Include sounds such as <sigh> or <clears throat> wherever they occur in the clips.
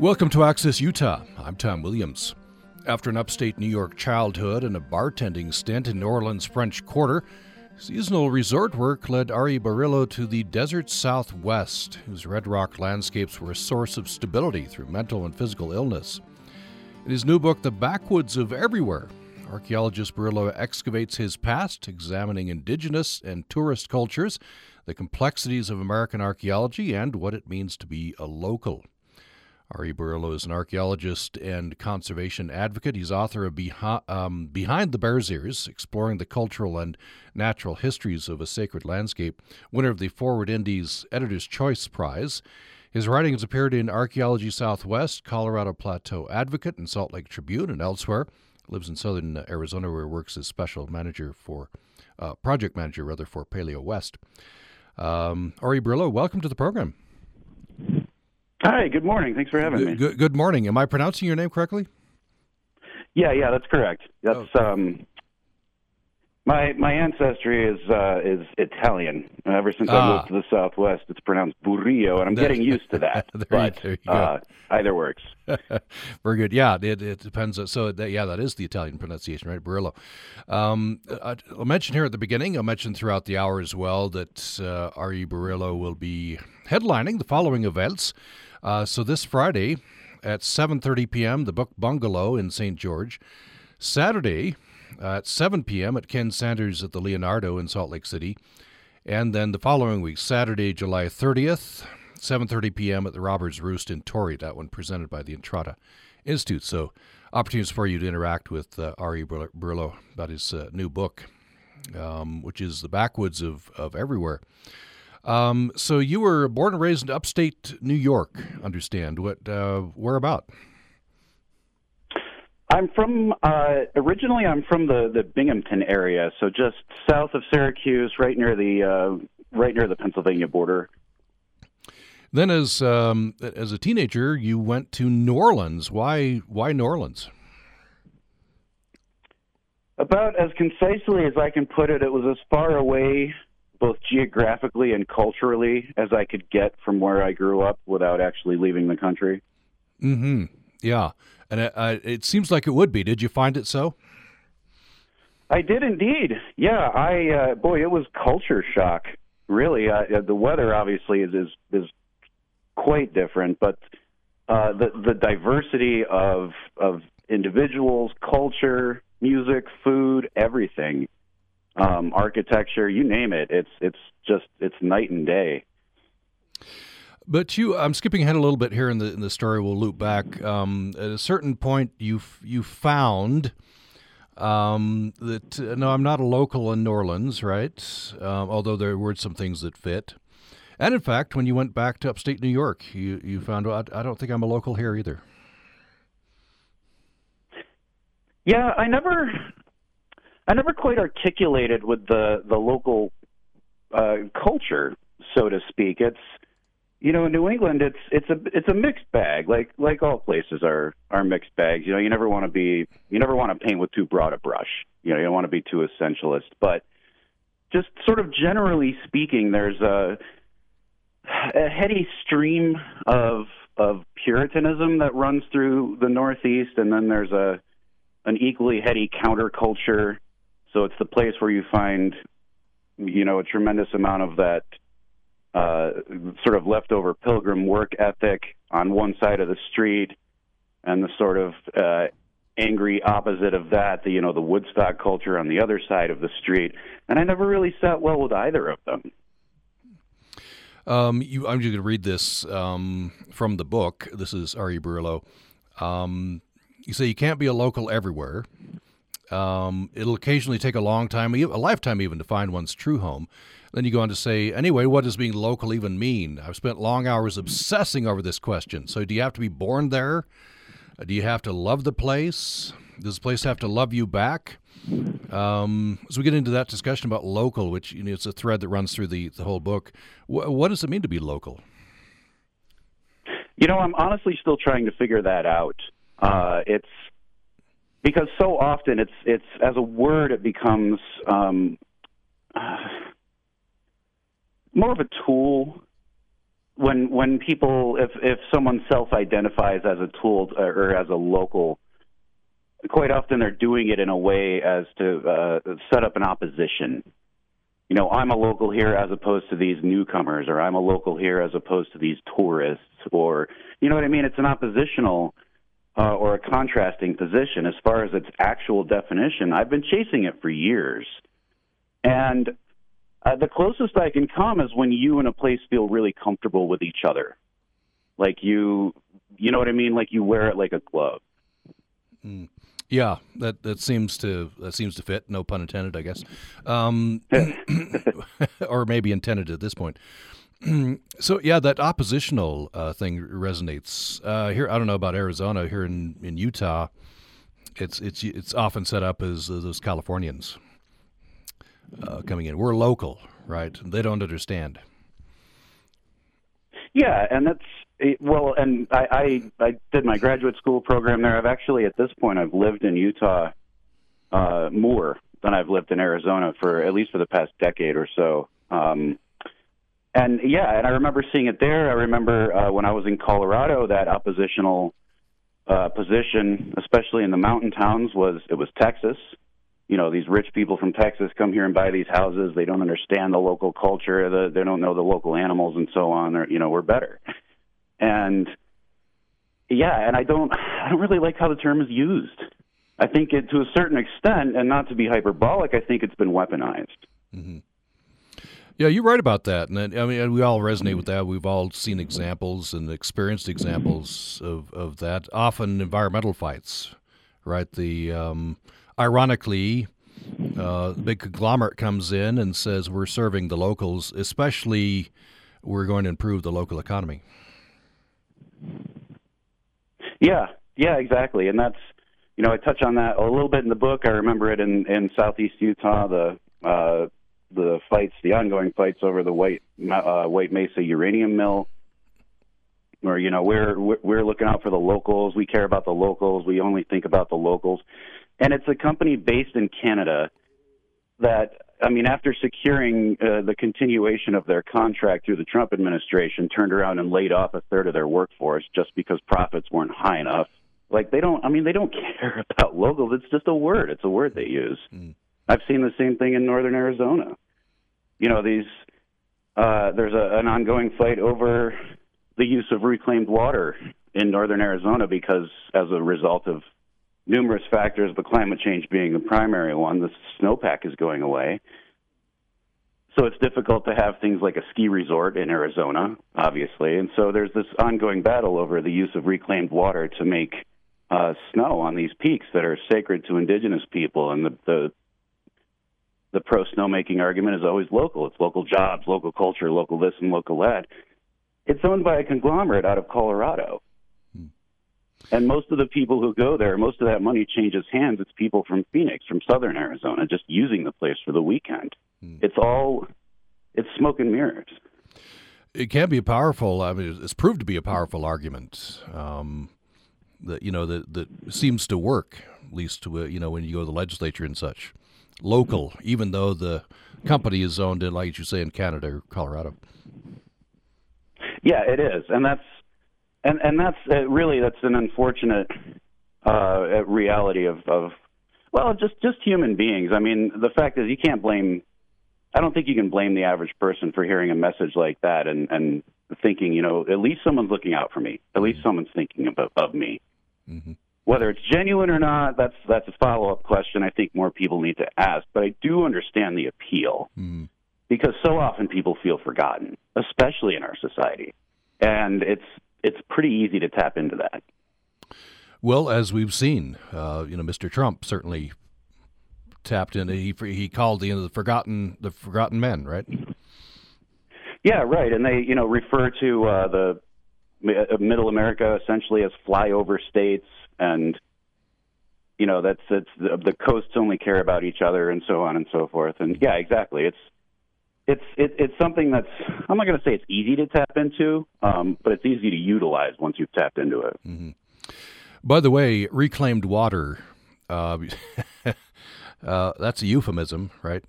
Welcome to Access Utah. I'm Tom Williams. After an upstate New York childhood and a bartending stint in New Orleans' French Quarter, seasonal resort work led R.E. Burrillo to the desert southwest, whose red rock landscapes were a source of stability through mental and physical illness. In his new book, The Backwoods of Everywhere, archaeologist Burrillo excavates his past, examining indigenous and tourist cultures, the complexities of American archaeology, and what it means to be a local. R.E. Burrillo is an archaeologist and conservation advocate. He's author of Behi- um, Behind the Bears Ears, exploring the cultural and natural histories of a sacred landscape, winner of the Foreword INDIES Editor's Choice Prize. His writings appeared in Archaeology Southwest, Colorado Plateau Advocate, and Salt Lake Tribune, and elsewhere. Lives in southern Arizona, where he works as special manager for, uh, project manager rather, for PaleoWest. Um, R.E. Burrillo, welcome to the program. Hi, good morning. Thanks for having Good, me. good, good morning. Am I pronouncing your name correctly? Yeah, yeah, that's correct. That's Okay. um my my ancestry is uh is Italian. Ever since I Ah. moved to the southwest, it's pronounced Burillo, and I'm getting used to <laughs> that. There but there you go. uh either works. <laughs> Very good. Yeah, it, it depends. So, that, yeah, that is the Italian pronunciation, right? Barillo. Um, I, I'll mention here at the beginning, I'll mention throughout the hour as well that uh, R.E. Burrillo will be headlining the following events. Uh, so, this Friday at 7.30 p.m., the Book Bungalow in St. George. Saturday at 7 p.m. at Ken Sanders at the Leonardo in Salt Lake City. And then the following week, Saturday, July 30th, 7:30 p.m. at the Robbers Roost in Torrey. That one presented by the Entrada Institute. So, opportunities for you to interact with uh, R.E. Burrillo about his uh, new book, um, which is the backwoods of of everywhere. Um, so, you were born and raised in upstate New York. Understand what? Uh, where about? I'm from uh originally I'm from the the Binghamton area, so just south of Syracuse, right near the uh right near the Pennsylvania border. Then, as um, as a teenager, you went to New Orleans. Why? Why New Orleans? About as concisely as I can put it, it was as far away, both geographically and culturally, as I could get from where I grew up without actually leaving the country. Mm-hmm. Yeah, and it, uh, it seems like it would be. Did you find it so? I did indeed. Yeah, I uh, boy, it was culture shock. Really, uh, the weather obviously is is, is quite different, but uh, the the diversity of of individuals, culture, music, food, everything, um, architecture, you name it. It's it's just it's night and day. But you, I'm skipping ahead a little bit here in the in the story. We'll loop back. Um, at a certain point, you you found um, that uh, no, I'm not a local in New Orleans, right? Um, although there were some things that fit. And in fact, when you went back to upstate New York, you you found out I don't think I'm a local here either. Yeah, I never, I never quite articulated with the the local uh, culture, so to speak. It's you know, in New England, it's it's a it's a mixed bag. Like like all places are are mixed bags. You know, you never want to be you never want to paint with too broad a brush. You know, you don't want to be too essentialist. But just sort of generally speaking, there's a a heady stream of of Puritanism that runs through the Northeast, and then there's a an equally heady counterculture. So it's the place where you find, you know, a tremendous amount of that uh, sort of leftover pilgrim work ethic on one side of the street, and the sort of uh, angry opposite of that, the you know, the Woodstock culture on the other side of the street. And I never really sat well with either of them. Um, you, I'm just going to read this um, from the book. This is R.E. Burrillo. Um, you say you can't be a local everywhere. Um, it'll occasionally take a long time, a lifetime even, to find one's true home. Then you go on to say, anyway, what does being local even mean? I've spent long hours obsessing over this question. So, do you have to be born there? Do you have to love the place? Does the place have to love you back? Um, as we get into that discussion about local, which you know, it's a thread that runs through the, the whole book, wh- what does it mean to be local? You know, I'm honestly still trying to figure that out. Uh, it's because so often it's it's as a word it becomes um, uh, more of a tool when when people if if someone self-identifies as a tool or as a local quite often they're doing it in a way as to uh, set up an opposition. You know i'm a local here as opposed to these newcomers or i'm a local here as opposed to these tourists or you know what i mean? It's an oppositional uh, or a contrasting position as far as its actual definition i've been chasing it for years and uh, the closest I can come is when you and a place feel really comfortable with each other. Like you, you know what I mean? Like you wear it like a glove. Mm. Yeah, that that seems to that seems to fit. No pun intended, I guess, um, <laughs> <clears throat> or maybe intended at this point. So yeah, that oppositional uh, thing resonates uh, here. I don't know about Arizona. Here in, in Utah, it's it's it's often set up as uh, those Californians uh, coming in. We're local, right? They don't understand. Yeah, and that's well, and I, I I did my graduate school program there. I've actually at this point I've lived in Utah uh, more than I've lived in Arizona for at least for the past decade or so. Um, and yeah, and I remember seeing it there. I remember uh, when I was in Colorado, that oppositional uh, position, especially in the mountain towns, was it was Texas you know these rich people from Texas come here and buy these houses. They don't understand the local culture. The, they don't know the local animals and so on. Or you know we're better. And yeah, and I don't I don't really like how the term is used. I think it to a certain extent, and not to be hyperbolic, I think it's been weaponized. Mm-hmm. Yeah, you're right about that, and I mean we all resonate with that. We've all seen examples and experienced examples of of that. Often environmental fights, right? The um, ironically, uh, the big conglomerate comes in and says we're serving the locals, especially we're going to improve the local economy. Yeah, yeah, exactly, and that's you know I touch on that a little bit in the book. I remember it in in Southeast Utah, the uh, the fights, the ongoing fights over the White uh, White Mesa uranium mill. Where you know we're we're looking out for the locals, we care about the locals, we only think about the locals and it's a company based in Canada that I mean, after securing uh, the continuation of their contract through the Trump administration, turned around and laid off a third of their workforce just because profits weren't high enough. Like they don't, I mean, they don't <laughs> care about locals. It's just a word. It's a word they use. Mm. I've seen the same thing in northern Arizona. You know, these uh, there's a, an ongoing fight over the use of reclaimed water in northern Arizona because, as a result of numerous factors, but climate change being the primary one. The snowpack is going away. So it's difficult to have things like a ski resort in Arizona, obviously. And so there's this ongoing battle over the use of reclaimed water to make uh, snow on these peaks that are sacred to indigenous people. And the, the the pro snowmaking argument is always local. It's local jobs, local culture, local this and local that. It's owned by a conglomerate out of Colorado. And most of the people who go there, most of that money changes hands. It's people from Phoenix, from southern Arizona, just using the place for the weekend. Hmm. It's all, it's smoke and mirrors. It can be a powerful. I mean, it's proved to be a powerful argument um, that you know that that seems to work. At least to uh, you know when you go to the legislature and such, local, even though the company is owned in, like you say, in Canada or Colorado. Yeah, it is, and that's and and that's uh, really that's an unfortunate uh, reality of, of well, just just human beings. I mean, the fact is, you can't blame. I don't think you can blame the average person for hearing a message like that and and thinking, you know, at least someone's looking out for me. At least mm-hmm. someone's thinking about of me. Mm-hmm. Whether it's genuine or not, that's that's a follow up question. I think more people need to ask. But I do understand the appeal mm-hmm. because so often people feel forgotten, especially in our society, and it's it's pretty easy to tap into that. Well, as we've seen, uh, you know, Mr. Trump certainly tapped in. He he called the, you know, the forgotten the forgotten men, right? Yeah, right. And they you know refer to uh, the uh, Middle America essentially as flyover states, and you know that's it's the, the coasts only care about each other, and so on and so forth. And yeah, exactly. It's it's it, it's something that's I'm not going to say it's easy to tap into, um, but it's easy to utilize once you've tapped into it. Mm-hmm. By the way, reclaimed water. Uh, <laughs> uh, that's a euphemism, right?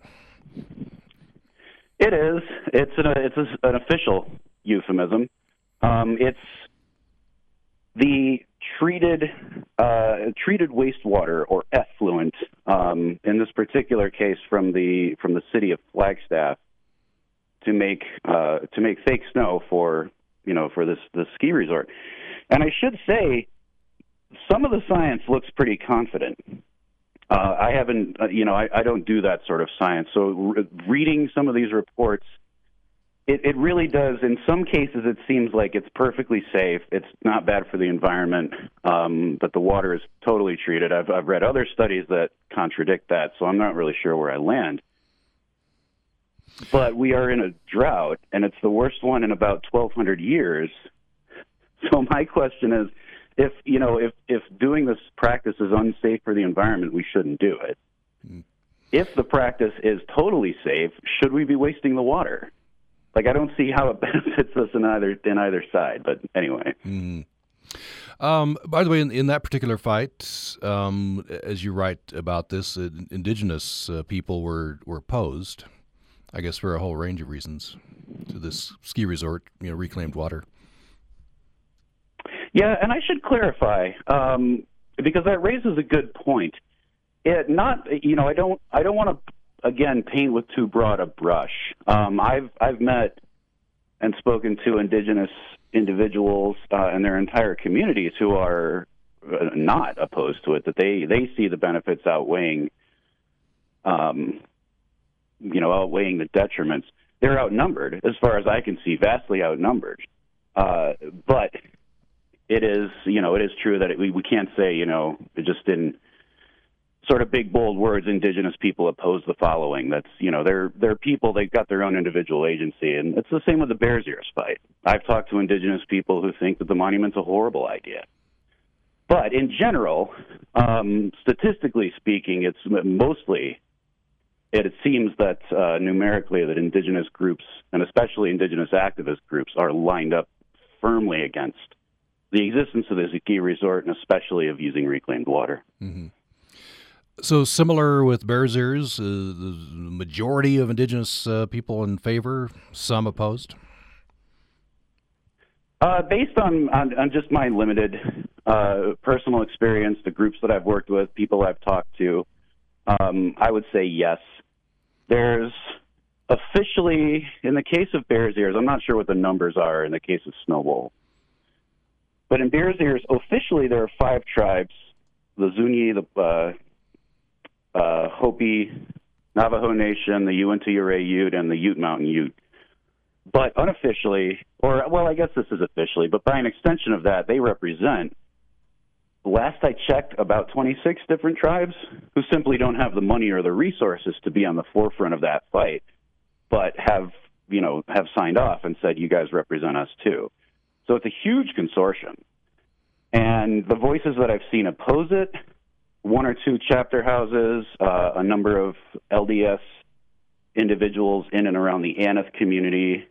It is. It's an it's an official euphemism. Um, it's the treated uh, treated wastewater or effluent. Um, in this particular case, from the from the city of Flagstaff, to make uh, to make fake snow for you know for this this ski resort. And I should say, some of the science looks pretty confident. Uh, I haven't, uh, you know, I, I don't do that sort of science. So re- reading some of these reports it, it really does. In some cases, it seems like it's perfectly safe. It's not bad for the environment, um, but the water is totally treated. I've, I've read other studies that contradict that, so I'm not really sure where I land. But we are in a drought, and it's the worst one in about 1,200 years. <laughs> So my question is, if you know, if if doing this practice is unsafe for the environment, we shouldn't do it. Mm. If the practice is totally safe, should we be wasting the water? Like I don't see how it <laughs> benefits us in either in either side. But anyway. Mm. Um, by the way, in, in that particular fight, um, as you write about this, uh, indigenous uh, people were were opposed, I guess, for a whole range of reasons, to this ski resort, you know, reclaimed water. Yeah, and I should clarify um, because that raises a good point. It not, you know, I don't, I don't want to again paint with too broad a brush. Um, I've I've met and spoken to indigenous individuals uh, and their entire communities who are uh, not opposed to it. That they they see the benefits outweighing, um, you know, outweighing the detriments. They're outnumbered, as far as I can see, vastly outnumbered. Uh, but it is, you know, it is true that it, we we can't say, you know, it just didn't sort of big bold words indigenous people oppose the following. That's you know they're they're people they've got their own individual agency and it's the same with the bears ears fight. I've talked to indigenous people who think that the monument's a horrible idea. But in general um, statistically speaking it's mostly it, seems that uh, numerically that indigenous groups and especially indigenous activist groups are lined up firmly against the existence of the ski resort and especially of using reclaimed water. Mm-hmm. So similar with Bears Ears, uh, the majority of indigenous uh, people in favor, some opposed. Uh, based on, on, on just my limited uh, personal experience, the groups that I've worked with, people I've talked to, um, I would say yes. There's officially, in the case of Bears Ears, I'm not sure what the numbers are in the case of Snowbowl, but in Bears Ears, officially there are five tribes: the Zuni, the uh, Hopi, Navajo Nation, the Uinta Ute, and the Ute Mountain Ute. But unofficially, or well, I guess this is officially, but by an extension of that, they represent, last I checked, about 26 different tribes who simply don't have the money or the resources to be on the forefront of that fight, but have, you know, have signed off and said, you guys represent us too. So it's a huge consortium. And the voices that I've seen oppose it one or two chapter houses, uh, a number of LDS individuals in and around the Aneth community,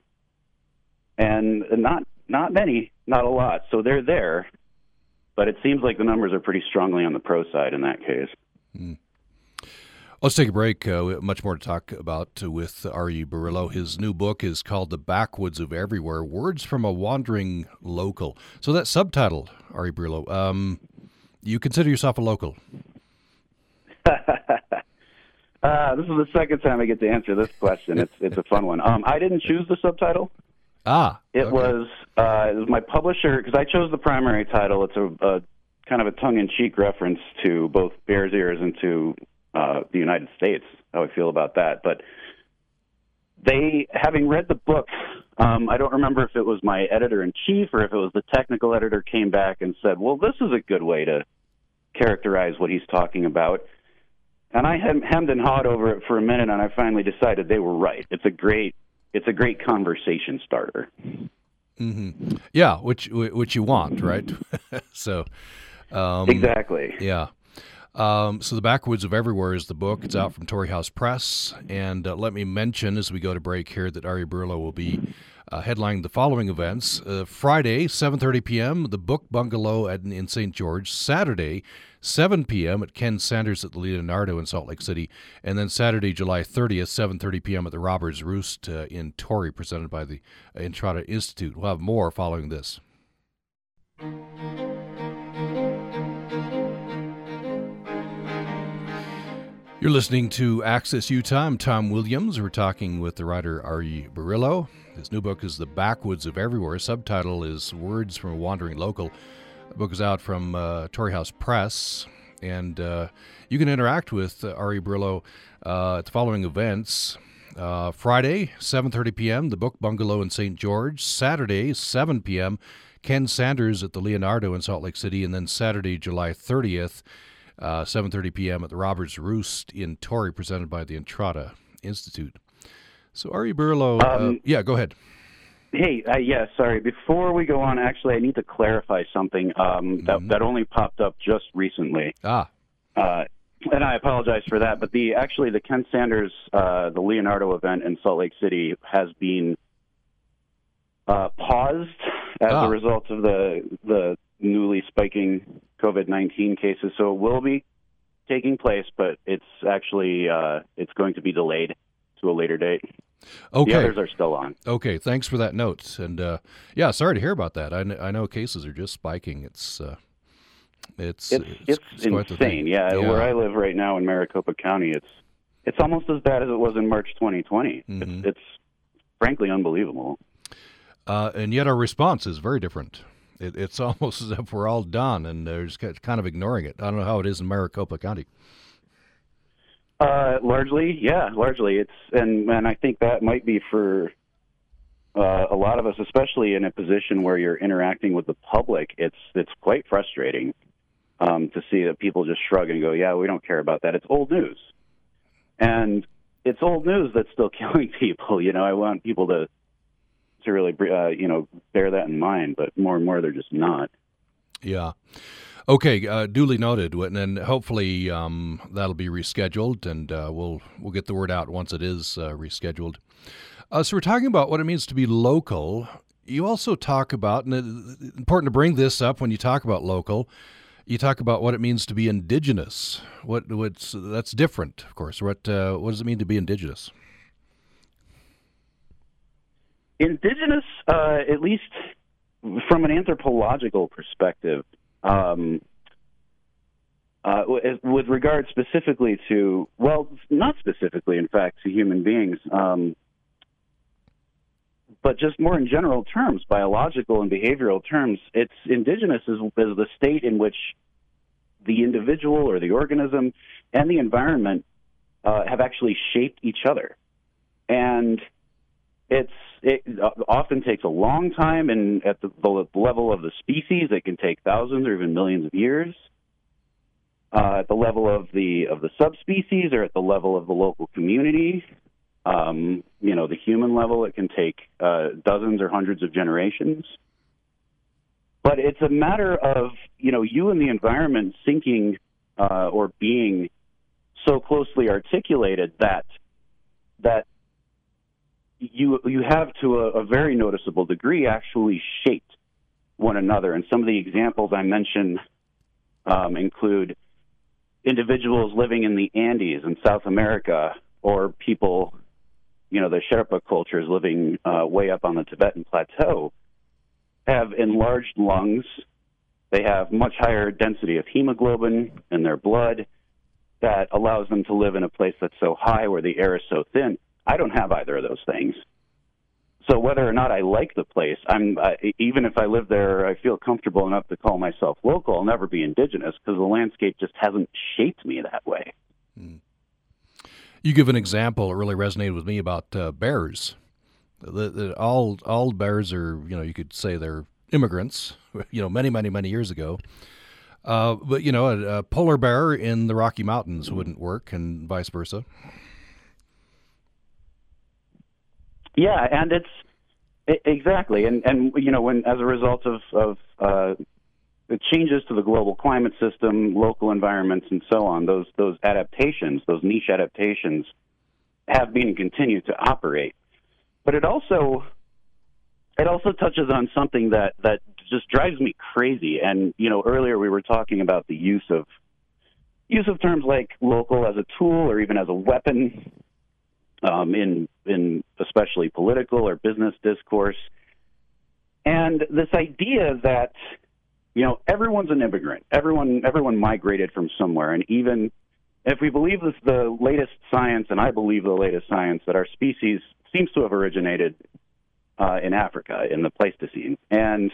and not not many, not a lot. So they're there, but it seems like the numbers are pretty strongly on the pro side in that case. Mm. Let's take a break. Uh, much more to talk about with R.E. Burrillo. His new book is called The Backwoods of Everywhere Words from a Wandering Local. So, that subtitle, R.E. Burrillo, um, you consider yourself a local? <laughs> uh, this is the second time I get to answer this question. It's it's a fun one. Um, I didn't choose the subtitle. Ah, it okay. was uh, it was my publisher because I chose the primary title. It's a, a kind of a tongue-in-cheek reference to both Bears Ears and to uh, the United States. How I feel about that, but they, having read the book, um, I don't remember if it was my editor in chief or if it was the technical editor came back and said, "Well, this is a good way to characterize what he's talking about." And I hemmed and hawed over it for a minute, and I finally decided they were right. It's a great, it's a great conversation starter. Mm-hmm. Yeah, which which you want, right? <laughs> so um, exactly. Yeah. Um, so, The Backwoods of Everywhere is the book. It's out from Torrey House Press. And uh, let me mention as we go to break here that R.E. Burrillo will be uh, headlining the following events. Uh, Friday, 7.30 p.m., the Book Bungalow at, in St. George. Saturday, 7 p.m. at Ken Sanders at the Leonardo in Salt Lake City. And then Saturday, July 30th, 7.30 p.m. at the Robbers Roost uh, in Torrey, presented by the Entrada Institute. We'll have more following this. You're listening to Access Utah. I'm Tom Williams. We're talking with the writer R.E. Burrillo. His new book is The Backwoods of Everywhere. Subtitle is Words from a Wandering Local. The book is out from uh, Torrey House Press, and uh, you can interact with uh, R.E. Burrillo uh, at the following events. Uh, Friday, 7:30 p.m., the Book Bungalow in St. George. Saturday, 7 p.m., Ken Sanders at the Leonardo in Salt Lake City, and then Saturday, July 30th, uh, 7.30 p.m. at the Robbers Roost in Torrey, presented by the Entrada Institute. So R.E. Burrillo, uh, um, uh, yeah, go ahead. Hey, uh, yeah, sorry. Before we go on, actually, I need to clarify something um, that mm-hmm. that only popped up just recently. Ah. Uh, and I apologize for that, but the actually the Ken Sanders uh, the Leonardo event in Salt Lake City has been uh, paused as ah. a result of the the newly spiking COVID nineteen cases. So it will be taking place, but it's actually uh, it's going to be delayed to a later date. Okay. The others are still on. Okay, thanks for that note. And uh, yeah, sorry to hear about that. I, kn- I know cases are just spiking. It's uh, it's it's, it's, it's insane. Yeah, yeah, where I live right now in Maricopa County, it's it's almost as bad as it was in March 2020. Mm-hmm. It's, it's frankly unbelievable. Uh, and yet our response is very different. It, it's <laughs> almost as if we're all done and they're just kind of ignoring it. I don't know how it is in Maricopa County. Uh, largely, yeah, largely. It's and and I think that might be for uh, a lot of us, especially in a position where you're interacting with the public. It's it's quite frustrating um, to see that people just shrug and go, "Yeah, we don't care about that. It's old news," and it's old news that's still <laughs> killing people. You know, I want people to to really uh, you know bear that in mind, but more and more they're just not. Yeah. Okay, uh, duly noted, and hopefully um, that'll be rescheduled, and uh, we'll we'll get the word out once it is uh, rescheduled. Uh, so we're talking about what it means to be local. You also talk about, and it's important to bring this up when you talk about local. You talk about what it means to be indigenous. What what's that's different, of course. What uh, what does it mean to be indigenous? Indigenous, uh, at least from an anthropological perspective, um, uh, with regard specifically to, well, not specifically, in fact, to human beings, um, but just more in general terms, biological and behavioral terms, it's indigenous is, is the state in which the individual or the organism and the environment uh, have actually shaped each other. And it's it often takes a long time, and at the, the level of the species, it can take thousands or even millions of years. Uh, at the level of the of the subspecies, or at the level of the local community, um, you know, the human level, it can take uh, dozens or hundreds of generations. But it's a matter of you know you and the environment syncing uh, or being so closely articulated that that you you have to a, a very noticeable degree actually shaped one another. And some of the examples I mentioned um, include individuals living in the Andes in South America, or people, you know, the Sherpa cultures living uh, way up on the Tibetan plateau, have enlarged lungs. They have much higher density of hemoglobin in their blood that allows them to live in a place that's so high where the air is so thin I don't have either of those things. So whether or not I like the place, I'm uh, even if I live there, I feel comfortable enough to call myself local. I'll never be indigenous because the landscape just hasn't shaped me that way. Hmm. You give an example that really resonated with me about uh, bears. The, the, all all bears are you know you could say they're immigrants. <laughs> You know many many many years ago. Uh, but you know, a, a, polar bear in the Rocky Mountains wouldn't work, and vice versa. Yeah, and it's it, exactly, and and you know when as a result of of uh, the changes to the global climate system, local environments, and so on, those those adaptations, those niche adaptations, have been and continue to operate. But it also it also touches on something that that just drives me crazy. And you know, earlier we were talking about the use of use of terms like local as a tool or even as a weapon um, in in especially political or business discourse. And this idea that you know everyone's an immigrant, everyone everyone migrated from somewhere, and even if we believe this, the latest science, and I believe the latest science, that our species seems to have originated uh, in Africa in the Pleistocene, and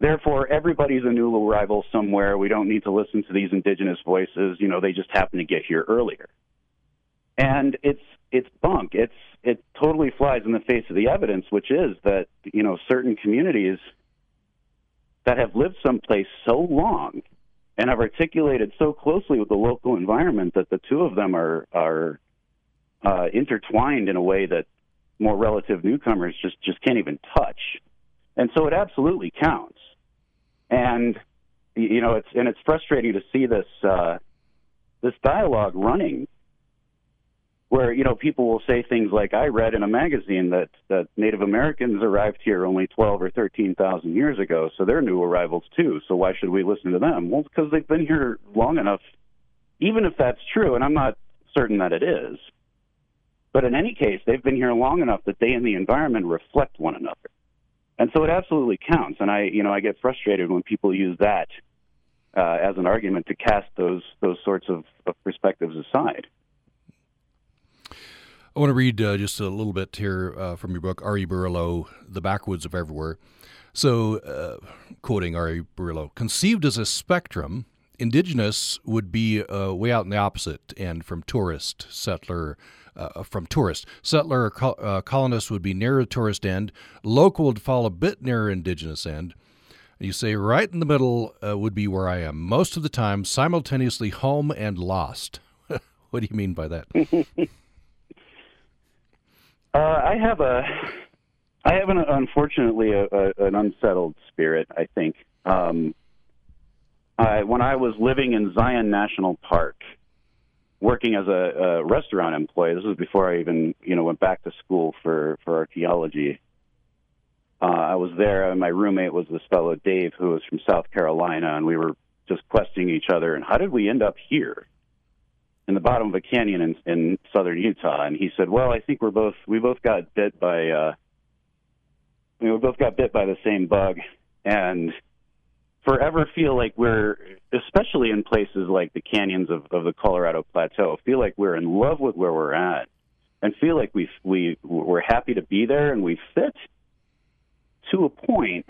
therefore everybody's a new arrival somewhere. We don't need to listen to these indigenous voices. You know, they just happen to get here earlier, and it's it's bunk. It's it totally flies in the face of the evidence, which is that you know certain communities that have lived someplace so long and have articulated so closely with the local environment that the two of them are are uh, intertwined in a way that more relative newcomers just just can't even touch. And so it absolutely counts. And you know, it's and it's frustrating to see this uh, this dialogue running where you know people will say things like I read in a magazine that that Native Americans arrived here only 12 or 13,000 years ago, so they're new arrivals too. So why should we listen to them? Well, because they've been here long enough. Even if that's true, and I'm not certain that it is, but in any case, they've been here long enough that they and the environment reflect one another, and so it absolutely counts. And I, you know, I get frustrated when people use that uh, as an argument to cast those those sorts of, of perspectives aside. I want to read uh, just a little bit here uh, from your book, R.E. Burrillo, The Backwoods of Everywhere. So, uh, quoting R.E. Burrillo, conceived as a spectrum, indigenous would be uh, way out in the opposite end from tourist, settler, uh, from tourist. Settler or uh, colonist would be nearer tourist end. Local would fall a bit nearer indigenous end. You say right in the middle would be where I am, most of the time simultaneously home and lost. <laughs> what do you mean by that? <laughs> Uh, I have a, I have an unfortunately a, a, an unsettled spirit. I think um, I, when I was living in Zion National Park, working as a, a restaurant employee. This was before I even you know went back to school for for archaeology. Uh, I was there, and my roommate was this fellow Dave, who was from South Carolina, and we were just questioning each other. And how did we end up here? In the bottom of a canyon in, in southern Utah, and he said, "Well, I think we're both we both got bit by uh, we both got bit by the same bug, and forever feel like we're, especially in places like the canyons of, of the Colorado Plateau, feel like we're in love with where we're at, and feel like we we we're happy to be there and we fit to a point."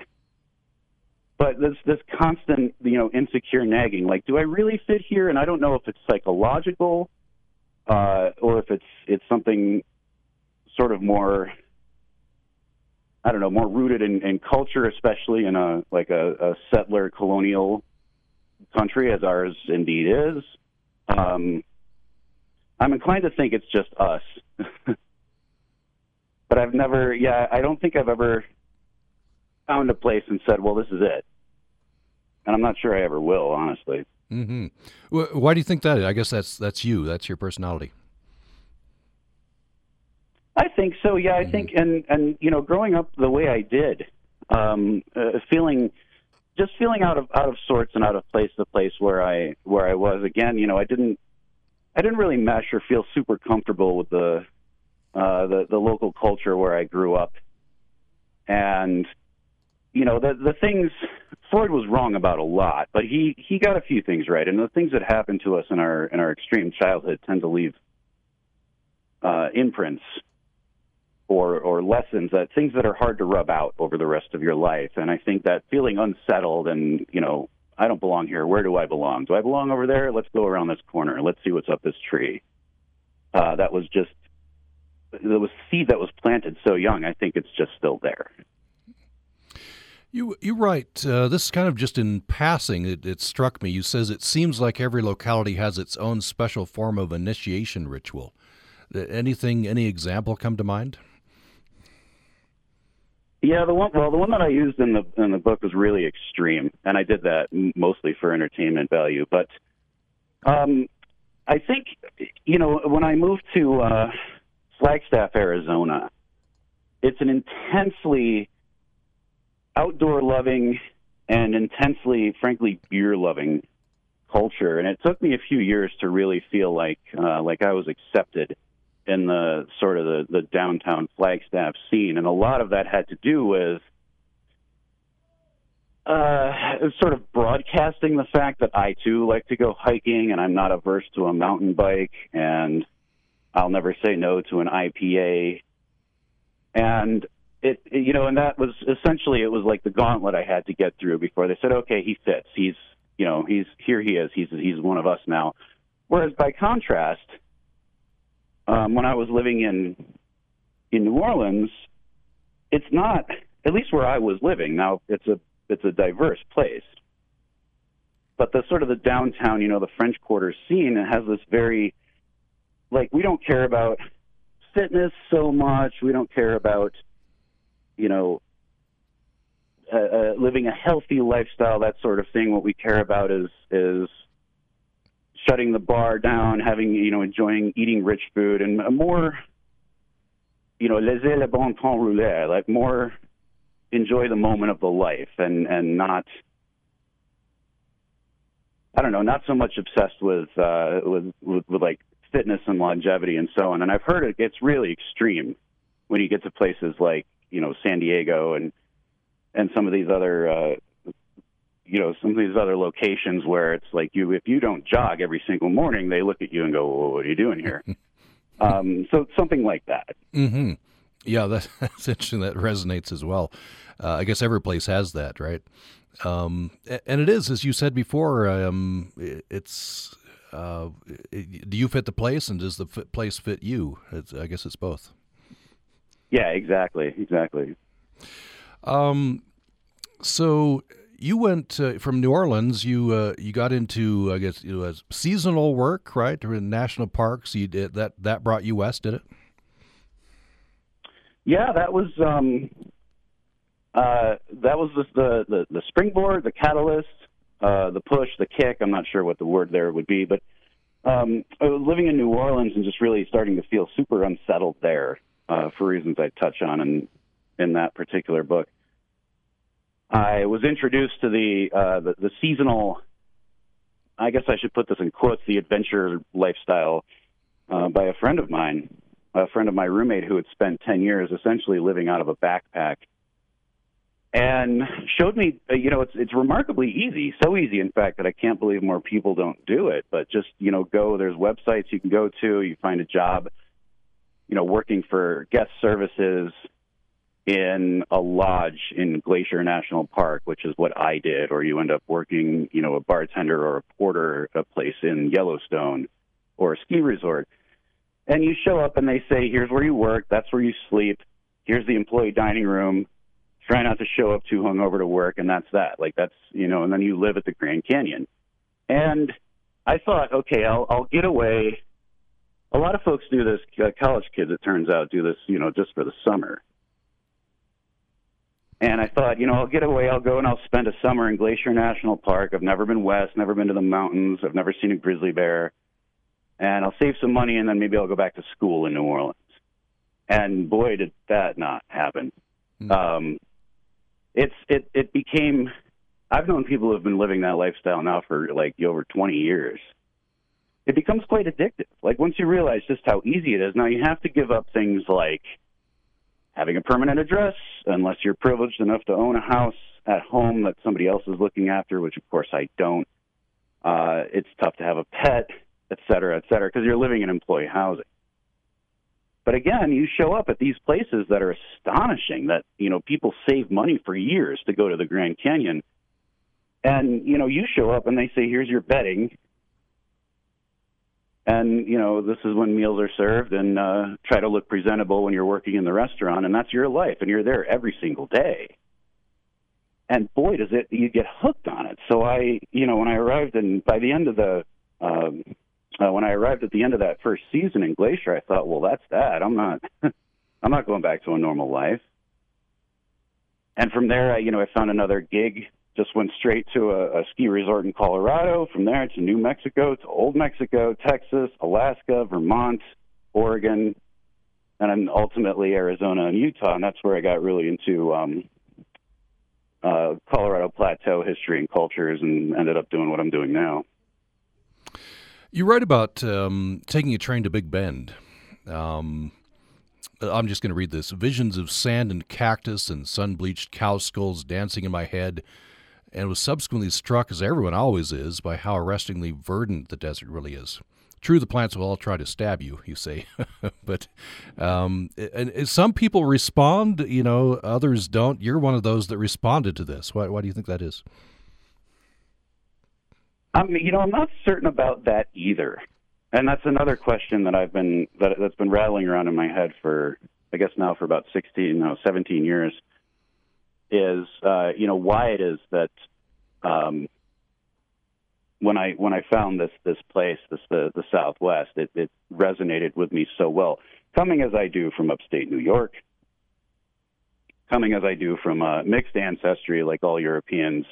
But this this constant you know insecure nagging like do i really fit here? And i don't know if it's psychological uh, or if it's it's something sort of more i don't know more rooted in, in culture especially in a like a, a settler colonial country as ours indeed is. Um, i'm inclined to think it's just us. <laughs> But i've never yeah i don't think i've ever found a place and said, "Well, this is it." And I'm not sure I ever will, honestly. Mm-hmm. Why do you think that? Is? I guess that's that's you. That's your personality. I think so. Yeah, I mm-hmm. think, and and you know, growing up the way I did, um, uh, feeling just feeling out of out of sorts and out of place the place where I where I was again. You know, I didn't I didn't really mesh or feel super comfortable with the uh, the the local culture where I grew up, and you know the the things Freud was wrong about a lot, but he he got a few things right, and the things that happen to us in our in our extreme childhood tend to leave uh, imprints or or lessons that things that are hard to rub out over the rest of your life. And I think that feeling unsettled and you know I don't belong here. Where do I belong? Do I belong over there? Let's go around this corner. Let's see what's up this tree. Uh, that was just there was seed that was planted so young. I think it's just still there. You you write uh, this is kind of just in passing. It, it struck me. You says it seems like every locality has its own special form of initiation ritual. Anything, any example come to mind? Yeah, the one well, the one that I used in the in the book was really extreme, and I did that mostly for entertainment value. But um, I think you know when I moved to uh, Flagstaff, Arizona, it's an intensely outdoor loving and intensely, frankly, beer loving culture, and it took me a few years to really feel like uh, like I was accepted in the sort of the, the downtown Flagstaff scene, and a lot of that had to do with uh, sort of broadcasting the fact that I too like to go hiking, and I'm not averse to a mountain bike, and I'll never say no to an IPA, and it, you know, and that was essentially it was like the gauntlet I had to get through before they said, okay, he fits, he's you know, he's here. He is. He's he's one of us now. Whereas by contrast, um, when I was living in in New Orleans, it's not at least where I was living. Now it's a it's a diverse place, but the sort of the downtown, you know, the French Quarter scene it has this very like we don't care about fitness so much. We don't care about you know uh, uh, living a healthy lifestyle, that sort of thing. What we care about is is shutting the bar down, having you know, enjoying eating rich food, and more, you know, laissez le bon temps rouler, like more enjoy the moment of the life, and and not. I don't know, not so much obsessed with, uh, with with with like fitness and longevity and so on. And I've heard it gets really extreme when you get to places like you know San Diego and and some of these other uh, you know some of these other locations where it's like you if you don't jog every single morning they look at you and go well, what are you doing here? <laughs> Um, so something like that. Mm-hmm. yeah that, <laughs> that's interesting. That resonates as well. Uh, i guess every place has that right? Um, and it is as you said before um, it's uh, do you fit the place and does the place fit you? It's, i guess it's both yeah exactly exactly um, so you went uh, from New Orleans. You uh, you got into I guess it was seasonal work, right? Or in national parks. You did that. That brought you west, did it? Yeah, that was um, uh, that was the, the the the springboard, the catalyst, uh, the push, the kick. I'm not sure what the word there would be, but um, I was living in New Orleans and just really starting to feel super unsettled there uh, for reasons I touch on in in that particular book. I was introduced to the, uh, the the seasonal. I guess I should put this in quotes: the adventure lifestyle uh, by a friend of mine, a friend of my roommate who had spent ten years essentially living out of a backpack, and showed me. Uh, you know, it's it's remarkably easy, so easy, in fact, that I can't believe more people don't do it. But just you know, go. There's websites you can go to. You find a job. You know, working for guest services in a lodge in Glacier National Park, which is what I did, or you end up working, you know, a bartender or a porter a place in Yellowstone or a ski resort. And you show up and they say, here's where you work, that's where you sleep, here's the employee dining room. Try not to show up too hungover to work, and that's that. Like that's you know, and then you live at the Grand Canyon. And I thought, okay, I'll I'll get away. A lot of folks do this. Uh, college kids, it turns out, do this, you know, just for the summer and I thought, you know, I'll get away. I'll go and I'll spend a summer in Glacier National Park. I've never been west, never been to the mountains. I've never seen a grizzly bear. And I'll save some money and then maybe I'll go back to school in New Orleans. And boy, did that not happen. Mm-hmm. Um, it's it it became. I've known people who have been living that lifestyle now for like over 20 years. It becomes quite addictive. Like once you realize just how easy it is, now you have to give up things like having a permanent address unless you're privileged enough to own a house at home that somebody else is looking after, which of course I don't. Uh, it's tough to have a pet, et cetera, et cetera, because you're living in employee housing. But again, you show up at these places that are astonishing that, you know, people save money for years to go to the Grand Canyon. And, you know, you show up and they say, here's your bedding and you know this is when meals are served and uh, try to look presentable when you're working in the restaurant and that's your life and you're there every single day. And boy does it you get hooked on it. So i you know when i arrived and by the end of the um uh, when i arrived at the end of that first season in glacier i thought well that's that. I'm not <laughs> i'm not going back to a normal life. And from there, I, you know, I found another gig. Just went straight to a, a ski resort in Colorado. From there to New Mexico, to Old Mexico, Texas, Alaska, Vermont, Oregon, and then ultimately Arizona and Utah. And that's where I got really into um, uh, Colorado Plateau history and cultures, and ended up doing what I'm doing now. You write about um, taking a train to Big Bend. Um, I'm just going to read this. Visions of sand and cactus and sun bleached cow skulls dancing in my head, and was subsequently struck, as everyone always is, by how arrestingly verdant the desert really is. True, the plants will all try to stab you, you say, <laughs> but um, and, and, some people respond, you know, others don't. You're one of those that responded to this. Why, why do you think that is? I mean, you know, I'm not certain about that either. And that's another question that I've been that that's been rattling around in my head for I guess now for about 16, no, 17 years. Is uh, you know why it is that um, when I when I found this this place, this the the Southwest, it, it resonated with me so well. Coming as I do from upstate New York, coming as I do from a mixed ancestry like all Europeans,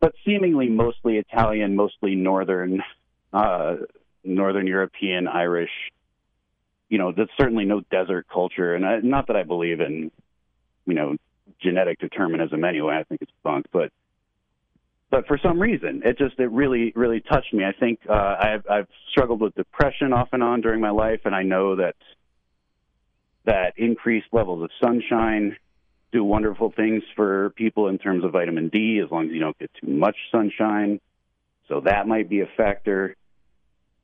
but seemingly mostly Italian, mostly northern, uh, northern European, Irish. You know, there's certainly no desert culture, and I, not that I believe in, you know, genetic determinism anyway. I think it's bunk, but but for some reason, it just it really really touched me. I think uh, I've I've struggled with depression off and on during my life, and I know that that increased levels of sunshine do wonderful things for people in terms of vitamin D, as long as you don't get too much sunshine. So that might be a factor.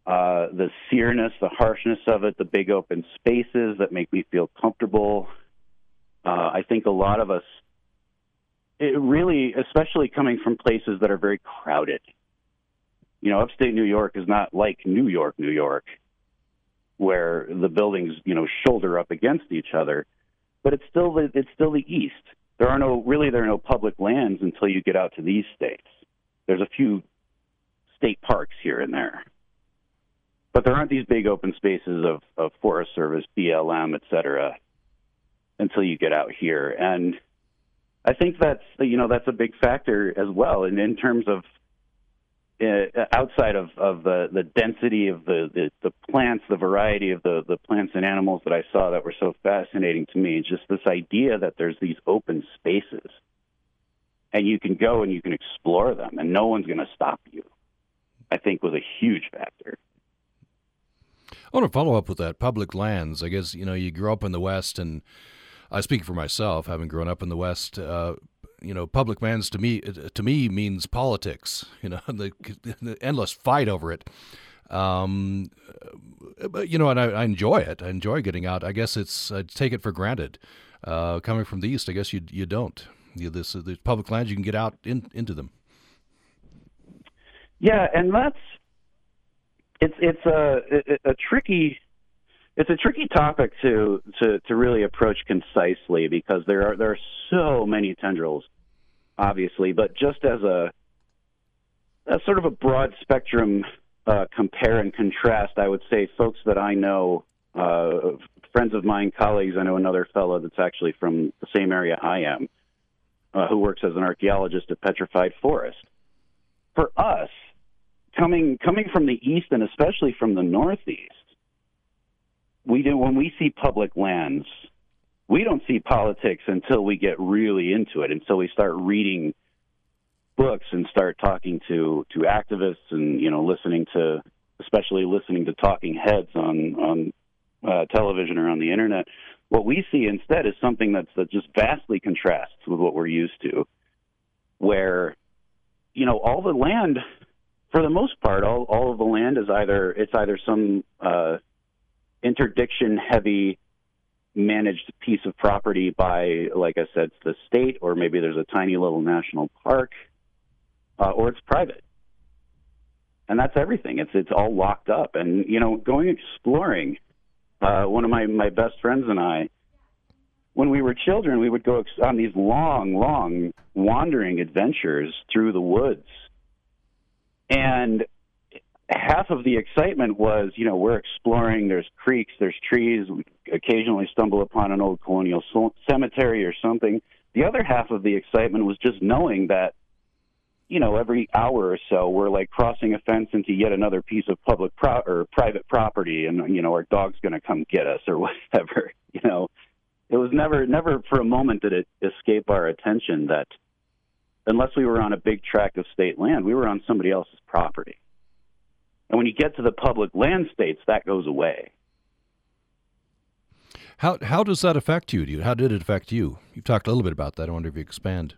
Uh, the seareness, the harshness of it, the big open spaces that make me feel comfortable. Uh, I think a lot of us, it really, especially coming from places that are very crowded. You know, upstate New York is not like New York, New York, where the buildings, you know, shoulder up against each other but it's still the, it's still the East. There are no really there are no public lands until you get out to these states. There's a few state parks here and there, but there aren't these big open spaces of, of Forest Service, BLM, et cetera, until you get out here. And I think that's you know that's a big factor as well. And in terms of uh, outside of, of the, the density of the, the, the plants, the variety of the, the plants and animals that I saw that were so fascinating to me, just this idea that there's these open spaces and you can go and you can explore them and no one's going to stop you, I think was a huge factor. I want to follow up with that public lands. I guess, you know, you grew up in the West and I speak for myself, having grown up in the West. Uh, you know, public lands to me to me means politics. You know, <laughs> the, the endless fight over it. Um, but you know, and I, I, enjoy it. I enjoy getting out. I guess it's I take it for granted. Uh, coming from the east, I guess you you don't. You, this the public lands you can get out in, into them. Yeah, and that's it's it's a a, a tricky it's a tricky topic to, to, to really approach concisely because there are there are so many tendrils obviously, but just as a, a sort of a broad spectrum uh, compare and contrast, I would say folks that I know, uh, friends of mine, colleagues, I know another fellow that's actually from the same area I am, uh, who works as an archaeologist at Petrified Forest. For us, coming coming from the east and especially from the northeast, we do when we see public lands we don't see politics until we get really into it, until we start reading books and start talking to to activists and you know listening to especially listening to talking heads on on uh, television or on the internet. What we see instead is something that's that just vastly contrasts with what we're used to, where you know all the land, for the most part, all all of the land is either it's either some uh, interdiction heavy managed piece of property by, like I said, the state, or maybe there's a tiny little national park, uh, or it's private. And that's everything. It's it's all locked up. And you know, going exploring. Uh, one of my my best friends and I, when we were children, we would go ex- on these long, long wandering adventures through the woods. And half of the excitement was, you know, we're exploring. There's creeks, there's trees. We occasionally stumble upon an old colonial cemetery or something. The other half of the excitement was just knowing that, you know, every hour or so we're like crossing a fence into yet another piece of public pro- or private property, and you know, our dog's going to come get us or <laughs> whatever. You know, it was never, never for a moment did it escape our attention that unless we were on a big tract of state land, we were on somebody else's property. And when you get to the public land states, that goes away. How how does that affect you? How did it affect you? You've talked a little bit about that. I wonder if you expand.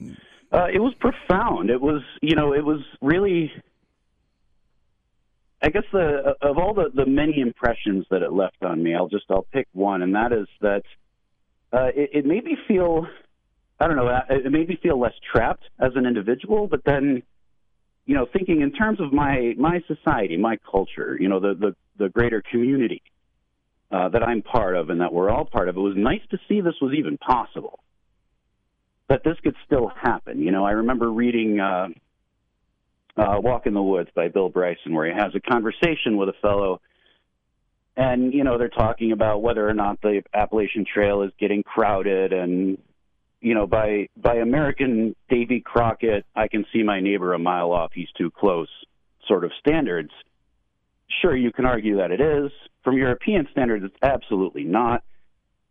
Uh, it was profound. It was, you know, it was really. I guess the of all the the many impressions that it left on me, I'll just I'll pick one, and that is that uh, it, it made me feel I don't know. Uh, it made me feel less trapped as an individual, but then, you know, thinking in terms of my my society, my culture, you know, the the, the greater community uh, that I'm part of and that we're all part of, it was nice to see this was even possible. That this could still happen. You know, I remember reading uh, uh, "Walk in the Woods" by Bill Bryson, where he has a conversation with a fellow and you know they're talking about whether or not the Appalachian Trail is getting crowded and you know, by by American Davy Crockett, I can see my neighbor a mile off. He's too close. Sort of standards. Sure, you can argue that it is. From European standards, it's absolutely not.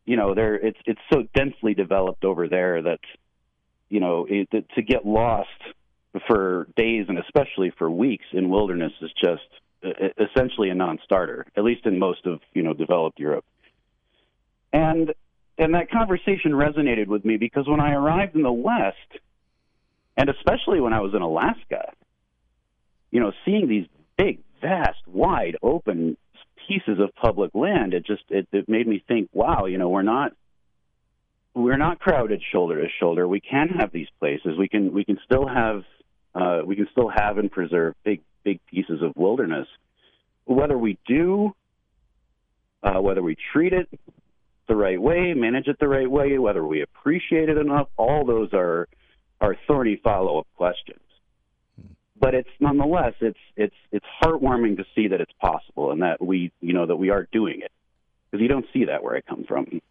You know, there it's it's so densely developed over there that you know it, to get lost for days and especially for weeks in wilderness is just essentially a non-starter, at least in most of you know developed Europe. And and that conversation resonated with me because when I arrived in the West, and especially when I was in Alaska, you know, seeing these big, vast, wide open pieces of public land, it just it, it made me think, wow, you know, we're not we're not crowded shoulder to shoulder. We can have these places. We can we can still have uh, we can still have and preserve big big pieces of wilderness. Whether we do, uh, whether we treat it the right way, manage it the right way, whether we appreciate it enough, all those are are thorny follow up questions. But it's nonetheless it's it's it's heartwarming to see that it's possible and that we you know that we are doing it because you don't see that where I come from.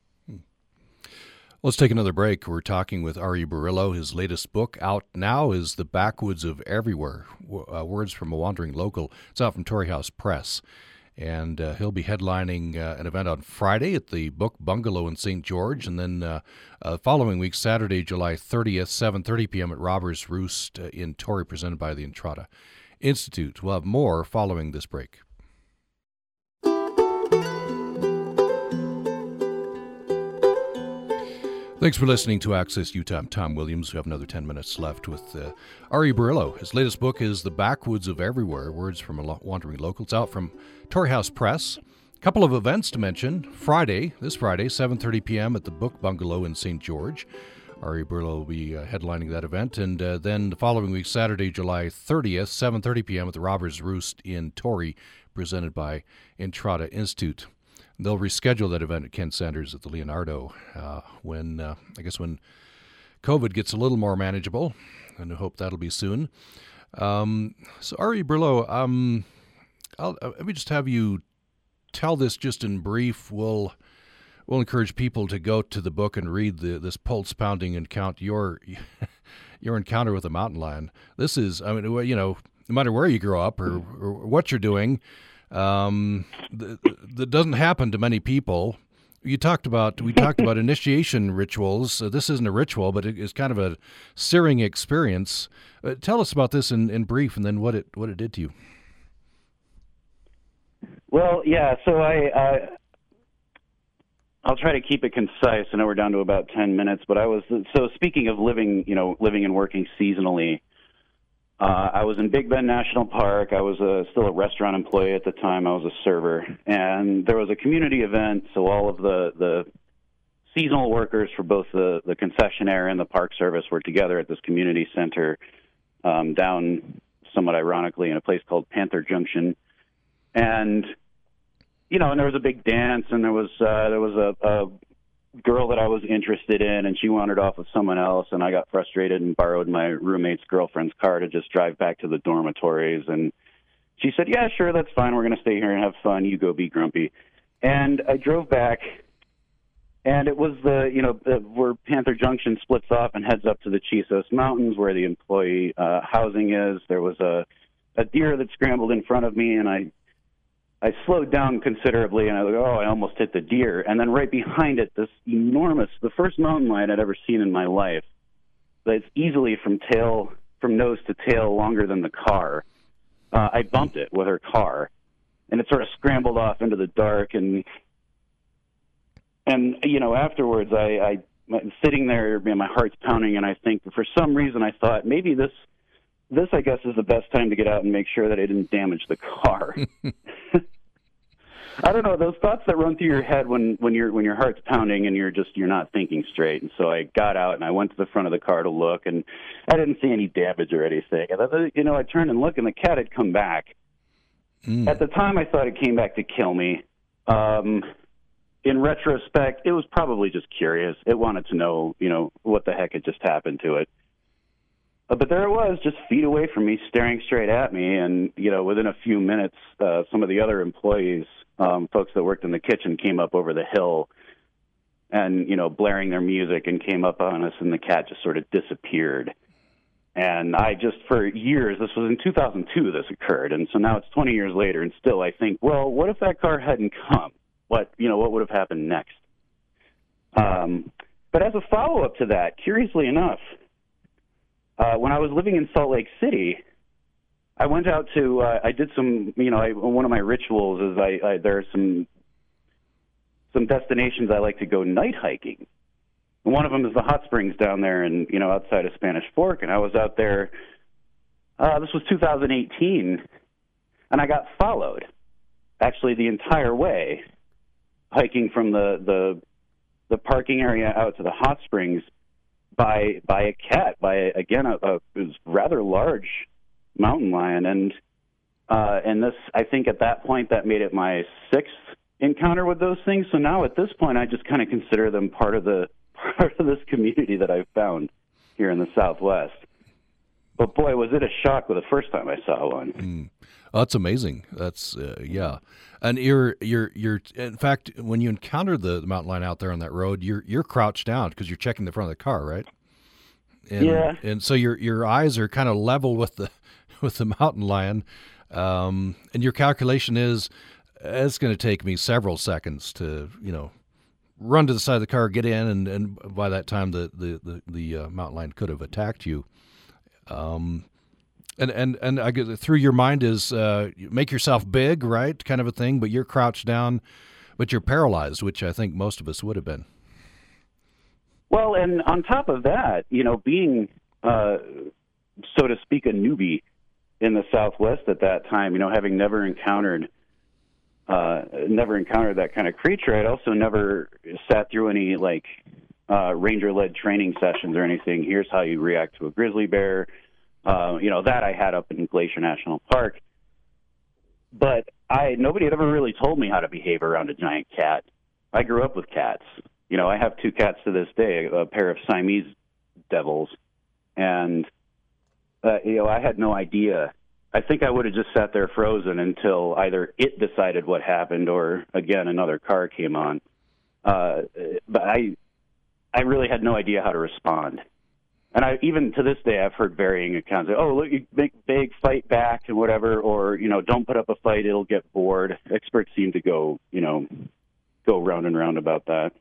Let's take another break. We're talking with R.E. Burrillo. His latest book out now is The Backwoods of Everywhere uh, Words from a Wandering Local. It's out from Torrey House Press and uh, he'll be headlining uh, an event on Friday at the Book Bungalow in St. George, and then uh, uh following week, Saturday, July 30th, 7:30 p.m. at Robbers Roost uh, in Torrey, presented by the Entrada Institute. We'll have more following this break. Thanks for listening to Access Utah. I'm Tom Williams. We have another 10 minutes left with uh, R.E. Burrillo. His latest book is The Backwoods of Everywhere Words from a Wandering Local. It's out from Torrey House Press. A couple of events to mention. Friday, this Friday, 7.30 p.m. at the Book Bungalow in St. George. R.E. Burrillo will be uh, headlining that event. And uh, then the following week, Saturday, July 30th, 7.30 p.m. at the Robbers Roost in Torrey, presented by Entrada Institute. They'll reschedule that event at Ken Sanders at the Leonardo uh, when uh, I guess when COVID gets a little more manageable, and I hope that'll be soon. Um, so R.E. Burrillo, um, I'll, uh, let me just have you tell this just in brief. We'll we'll encourage people to go to the book and read the, this pulse pounding account your <laughs> your encounter with a mountain lion. This is I mean you know no matter where you grow up or, or what you're doing um, that, that doesn't happen to many people. You talked about we talked about <laughs> initiation rituals. Uh, this isn't a ritual, but it is kind of a searing experience. Uh, tell us about this in, in brief, and then what it what it did to you. Well, yeah. So I, uh, I'll try to keep it concise. I know we're down to about ten minutes, but I was so speaking of living, you know, living and working seasonally. Uh, I was in Big Bend National Park. I was a, still a restaurant employee at the time. I was a server, and there was a community event. So all of the the seasonal workers for both the the concessionaire and the park service were together at this community center um, down, somewhat ironically, in a place called Panther Junction, and you know, and there was a big dance, and there was uh, there was a, a girl that I was interested in, and she wandered off with someone else, and I got frustrated and borrowed my roommate's girlfriend's car to just drive back to the dormitories. And she said, "Yeah, sure, that's fine. We're to stay here and have fun. You go be grumpy." And I drove back, and it was the you know the, where Panther Junction splits off and heads up to the Chisos Mountains, where the employee uh, housing is. There was a a deer that scrambled in front of me, and I I slowed down considerably, and I was like, oh, I almost hit the deer. And then right behind it, this enormous, the first mountain lion I'd ever seen in my life. That's easily from tail, from nose to tail, longer than the car. Uh, I bumped it with her car, and it sort of scrambled off into the dark. And and you know, afterwards, I, I I'm sitting there, and my heart's pounding, and I think for some reason I thought maybe this this I guess is the best time to get out and make sure that I didn't damage the car. <laughs> I don't know those thoughts that run through your head when when your when your heart's pounding and you're just you're not thinking straight. And so I got out and I went to the front of the car to look, and I didn't see any damage or anything. And then, you know, I turned and looked, and the cat had come back. Mm. At the time, I thought it came back to kill me. Um, in retrospect, it was probably just curious. It wanted to know, you know, what the heck had just happened to it. Uh, but there it was, just feet away from me, staring straight at me. And you know, within a few minutes, uh, some of the other employees, um, folks that worked in the kitchen, came up over the hill, and you know, blaring their music, and came up on us, and the cat just sort of disappeared. And I just, for years, this was in 2002 this occurred, and so now it's 20 years later, and still I think, well, what if that car hadn't come? What you know, what would have happened next? Um, but as a follow up to that, curiously enough, uh, when I was living in Salt Lake City, I went out to uh, I did some you know I, one of my rituals is I, I there are some some destinations I like to go night hiking. And one of them is the hot springs down there and you know outside of Spanish Fork and I was out there uh this was 2018 and I got followed actually the entire way hiking from the the the parking area out to the hot springs by by a cat, by again a, a rather large mountain lion, and uh, and this I think at that point that made it my sixth encounter with those things. So now at this point, I just kind of consider them part of the <laughs> part of this community that I've found here in the Southwest. But boy, was it a shock the first time I saw one. Mm. Oh, that's amazing. That's uh, yeah, and you're you're you're in fact when you encounter the, the mountain lion out there on that road, you're you're crouched down because you're checking the front of the car, right? And, yeah. And so your your eyes are kind of level with the <laughs> with the mountain lion, um, and your calculation is it's going to take me several seconds to you know run to the side of the car, get in, and, and by that time the the the, the uh, mountain lion could have attacked you. Um, and and and I through your mind is uh, make yourself big, right, kind of a thing. But you're crouched down, but you're paralyzed, which I think most of us would have been. Well, and on top of that, you know, being uh, so to speak a newbie in the Southwest at that time, you know, having never encountered uh, never encountered that kind of creature, I'd also never sat through any like uh, ranger-led training sessions or anything. Here's how you react to a grizzly bear uh, you know, that I had up in Glacier National Park. But I nobody had ever really told me how to behave around a giant cat. I grew up with cats. You know, I have two cats to this day, a pair of Siamese devils, and uh, you know, I had no idea. I think I would have just sat there frozen until either it decided what happened or again another car came on. Uh, but I, I really had no idea how to respond. And I even to this day I've heard varying accounts. Of, oh, look, you make big fight back and whatever, or you know, don't put up a fight; it'll get bored. Experts seem to go, you know, go round and round about that.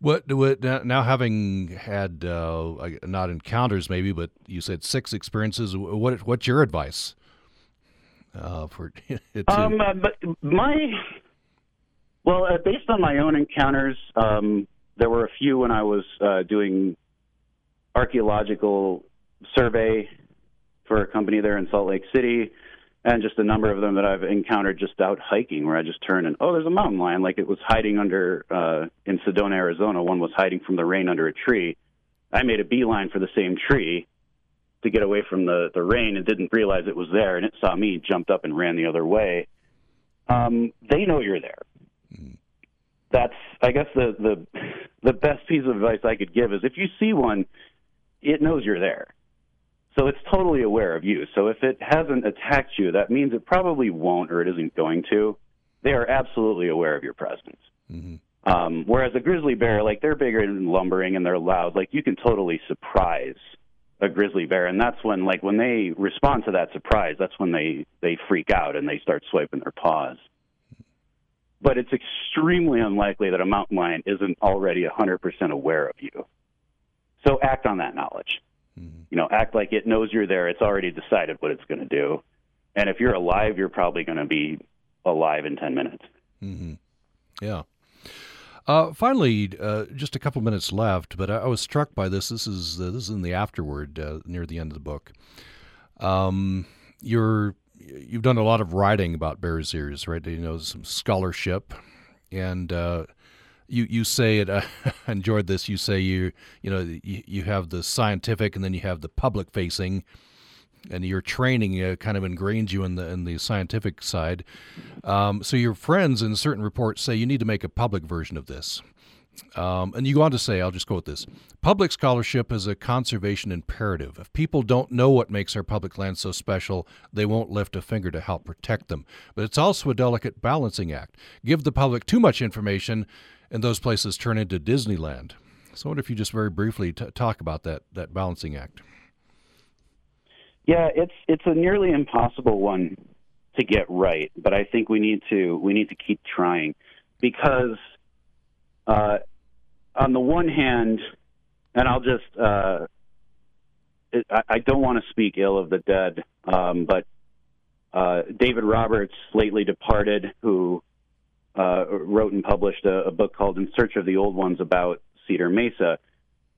What, what now? Having had uh, not encounters, maybe, but you said six experiences. What what's your advice uh, for? <laughs> To... Um, uh, but my well, uh, based on my own encounters, um, there were a few when I was uh, doing archaeological survey for a company there in Salt Lake City, and just a number of them that I've encountered just out hiking, where I just turn and oh, there's a mountain lion, like it was hiding under uh, in Sedona, Arizona. One was hiding from the rain under a tree. I made a beeline for the same tree to get away from the the rain and didn't realize it was there, and it saw me, jumped up and ran the other way. Um, they know you're there. that's I guess the the the best piece of advice I could give is if you see one, it knows you're there. So it's totally aware of you. So if it hasn't attacked you, that means it probably won't or it isn't going to. They are absolutely aware of your presence. Mm-hmm. Um, whereas a grizzly bear, like they're bigger and lumbering and they're loud, like you can totally surprise a grizzly bear, and that's when, like, when they respond to that surprise, that's when they they freak out and they start swiping their paws. But it's extremely unlikely that a mountain lion isn't already 100% aware of you. So act on that knowledge. Mm-hmm. You know, act like it knows you're there. It's already decided what it's going to do. And if you're alive, you're probably going to be alive in 10 minutes. Mm-hmm. Yeah. Uh, finally, uh, just a couple minutes left, but I, I, was struck by this. This is uh, this is in the afterword uh, near the end of the book. Um, you're you've done a lot of writing about Bears Ears, right? You know, some scholarship, and uh, you you say it. <laughs> I enjoyed this. You say you you know you, you have the scientific, and then you have the public facing and your training uh, kind of ingrains you in the in the scientific side. Um, so your friends in certain reports say you need to make a public version of this. Um, and you go on to say, I'll just quote this public scholarship is a conservation imperative. If people don't know what makes our public lands so special, they won't lift a finger to help protect them. But it's also a delicate balancing act. Give the public too much information, and those places turn into Disneyland. So I wonder if you just very briefly t- talk about that, that balancing act. Yeah, it's it's a nearly impossible one to get right, but I think we need to we need to keep trying because uh, on the one hand, and I'll just uh, it, I, I don't want to speak ill of the dead, um, but uh, David Roberts, lately departed, who uh, wrote and published a, a, book called In Search of the Old Ones about Cedar Mesa,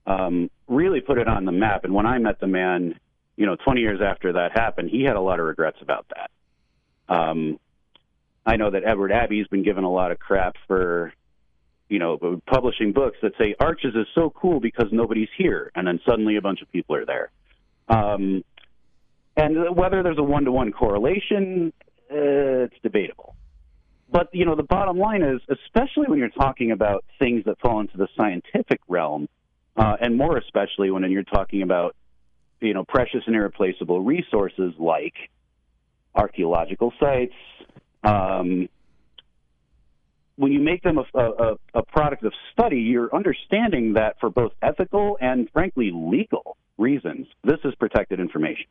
um, really put it on the map. And when I met the man, you know, 20 years after that happened, he had a lot of regrets about that. Um, I know that Edward Abbey's been given a lot of crap for, you know, publishing books that say Arches is so cool because nobody's here, and then suddenly a bunch of people are there. Um, and whether there's a one-to-one correlation, uh, it's debatable. But you know, the bottom line is, especially when you're talking about things that fall into the scientific realm, uh, and more especially when you're talking about you know, precious and irreplaceable resources like archaeological sites. Um, when you make them a, a, a, product of study, you're understanding that for both ethical and, frankly, legal reasons, this is protected information.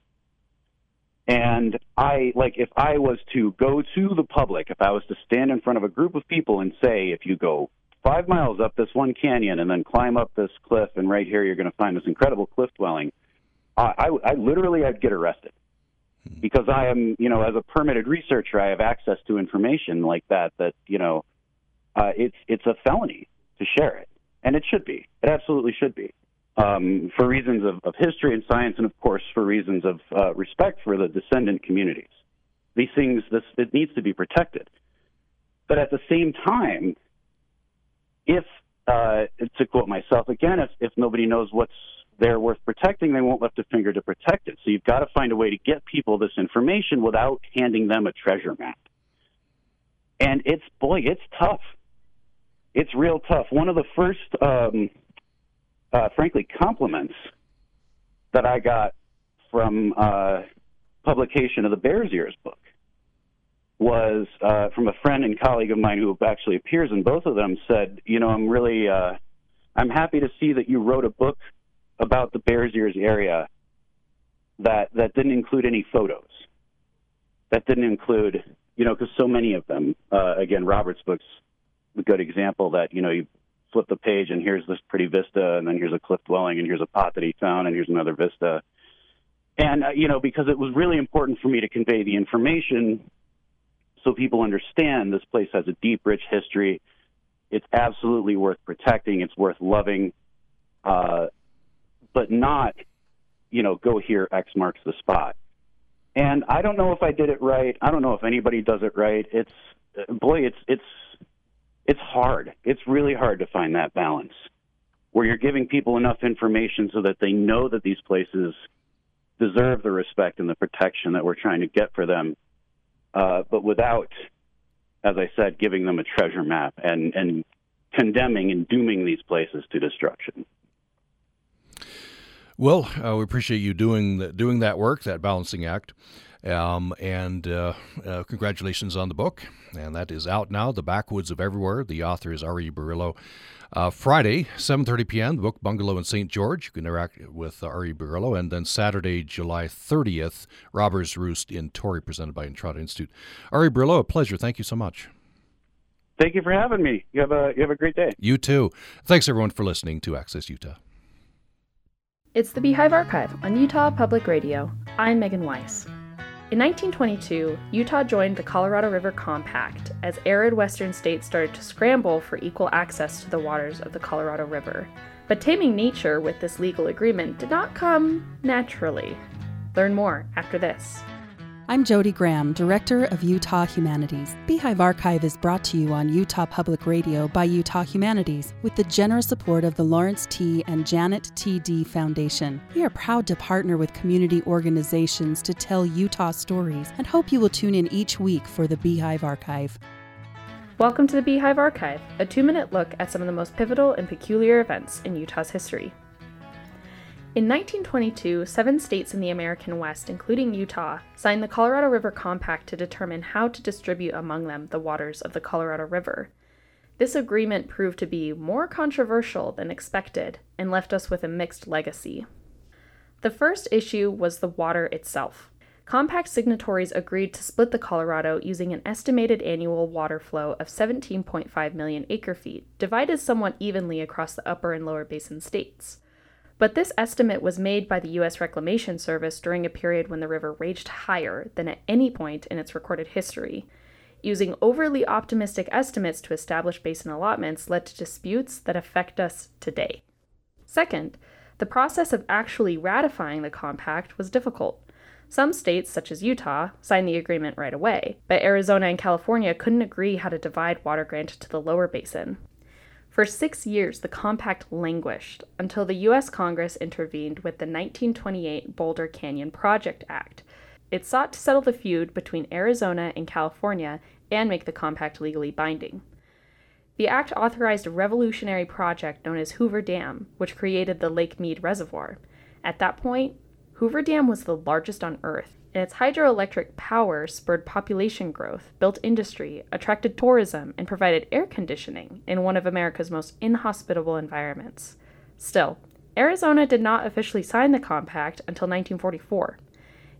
And I, like, if I was to go to the public, if I was to stand in front of a group of people and say, if you go five miles up this one canyon and then climb up this cliff, and right here you're going to find this incredible cliff dwelling, I, I, literally I'd get arrested hmm. because I am, you know, as a permitted researcher, I have access to information like that. That you know, uh, it's it's a felony to share it, and it should be. It absolutely should be, um, for reasons of, of history and science, and of course for reasons of uh, respect for the descendant communities. These things, this it needs to be protected, but at the same time, if uh, to quote myself again, if if nobody knows what's they're worth protecting, they won't lift a finger to protect it. So you've got to find a way to get people this information without handing them a treasure map. And it's, boy, it's tough. It's real tough. One of the first, um, uh, frankly, compliments that I got from uh, publication of the Bears Ears book was uh, from a friend and colleague of mine who actually appears in both of them said, you know, I'm really, uh, I'm happy to see that you wrote a book about the Bears Ears area that that didn't include any photos. That didn't include, you know, because so many of them. Uh, again, Robert's book's a good example that you know you flip the page and here's this pretty vista, and then here's a cliff dwelling, and here's a pot that he found, and here's another vista. And uh, you know, because it was really important for me to convey the information so people understand this place has a deep, rich history. It's absolutely worth protecting. It's worth loving. Uh, but not, you know, go here, X marks the spot. And I don't know if I did it right. I don't know if anybody does it right. It's boy, it's it's it's hard. It's really hard to find that balance where you're giving people enough information so that they know that these places deserve the respect and the protection that we're trying to get for them, uh, but without, as I said, giving them a treasure map and and condemning and dooming these places to destruction. Well, uh, we appreciate you doing the, doing that work, that balancing act. Um, and uh, uh, congratulations on the book. And that is out now, The Backwoods of Everywhere. The author is R.E. Burrillo. Uh, Friday, 7.30 p.m., the book Bungalow in St. George. You can interact with R.E. Burrillo. And then Saturday, July 30th, Robbers Roost in Torrey, presented by Entrada Institute. R.E. Burrillo, a pleasure. Thank you so much. Thank you for having me. You have a, you have a great day. You too. Thanks, everyone, for listening to Access Utah. It's the Beehive Archive on Utah Public Radio. I'm Megan Weiss. In 1922, Utah joined the Colorado River Compact as arid western states started to scramble for equal access to the waters of the Colorado River. But taming nature with this legal agreement did not come naturally. Learn more after this. I'm Jody Graham, Director of Utah Humanities. Beehive Archive is brought to you on Utah Public Radio by Utah Humanities with the generous support of the Lawrence T. and Janet T. Dee Foundation. We are proud to partner with community organizations to tell Utah stories and hope you will tune in each week for the Beehive Archive. Welcome to the Beehive Archive, a two minute look at some of the most pivotal and peculiar events in Utah's history. In 1922, seven states in the American West, including Utah, signed the Colorado River Compact to determine how to distribute among them the waters of the Colorado River. This agreement proved to be more controversial than expected and left us with a mixed legacy. The first issue was the water itself. Compact signatories agreed to split the Colorado using an estimated annual water flow of 17.5 million acre feet, divided somewhat evenly across the upper and lower basin states. But this estimate was made by the U.S. Reclamation Service during a period when the river raged higher than at any point in its recorded history. Using overly optimistic estimates to establish basin allotments led to disputes that affect us today. Second, the process of actually ratifying the compact was difficult. Some states, such as Utah, signed the agreement right away, but Arizona and California couldn't agree how to divide water granted to the lower basin. For six years, the compact languished until the U.S. Congress intervened with the 1928 Boulder Canyon Project Act. It sought to settle the feud between Arizona and California and make the compact legally binding. The act authorized a revolutionary project known as Hoover Dam, which created the Lake Mead Reservoir. At that point, Hoover Dam was the largest on Earth and its hydroelectric power spurred population growth, built industry, attracted tourism, and provided air conditioning in one of America's most inhospitable environments. Still, Arizona did not officially sign the compact until 1944.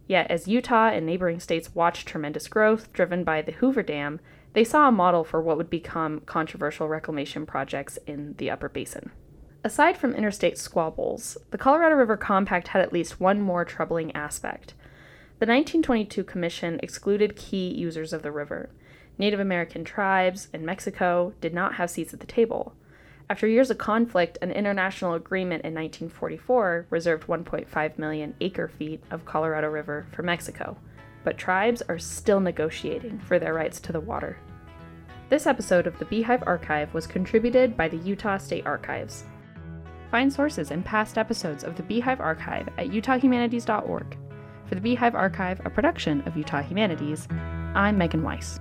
Yet, as Utah and neighboring states watched tremendous growth driven by the Hoover Dam, they saw a model for what would become controversial reclamation projects in the Upper Basin. Aside from interstate squabbles, the Colorado River Compact had at least one more troubling aspect. The 1922 Commission excluded key users of the river. Native American tribes in Mexico did not have seats at the table. After years of conflict, an international agreement in 1944 reserved 1.5 million acre feet of Colorado River for Mexico, but tribes are still negotiating for their rights to the water. This episode of the Beehive Archive was contributed by the Utah State Archives. Find sources and past episodes of the Beehive Archive at utahhumanities.org. For the Beehive Archive, a production of Utah Humanities, I'm Megan Weiss.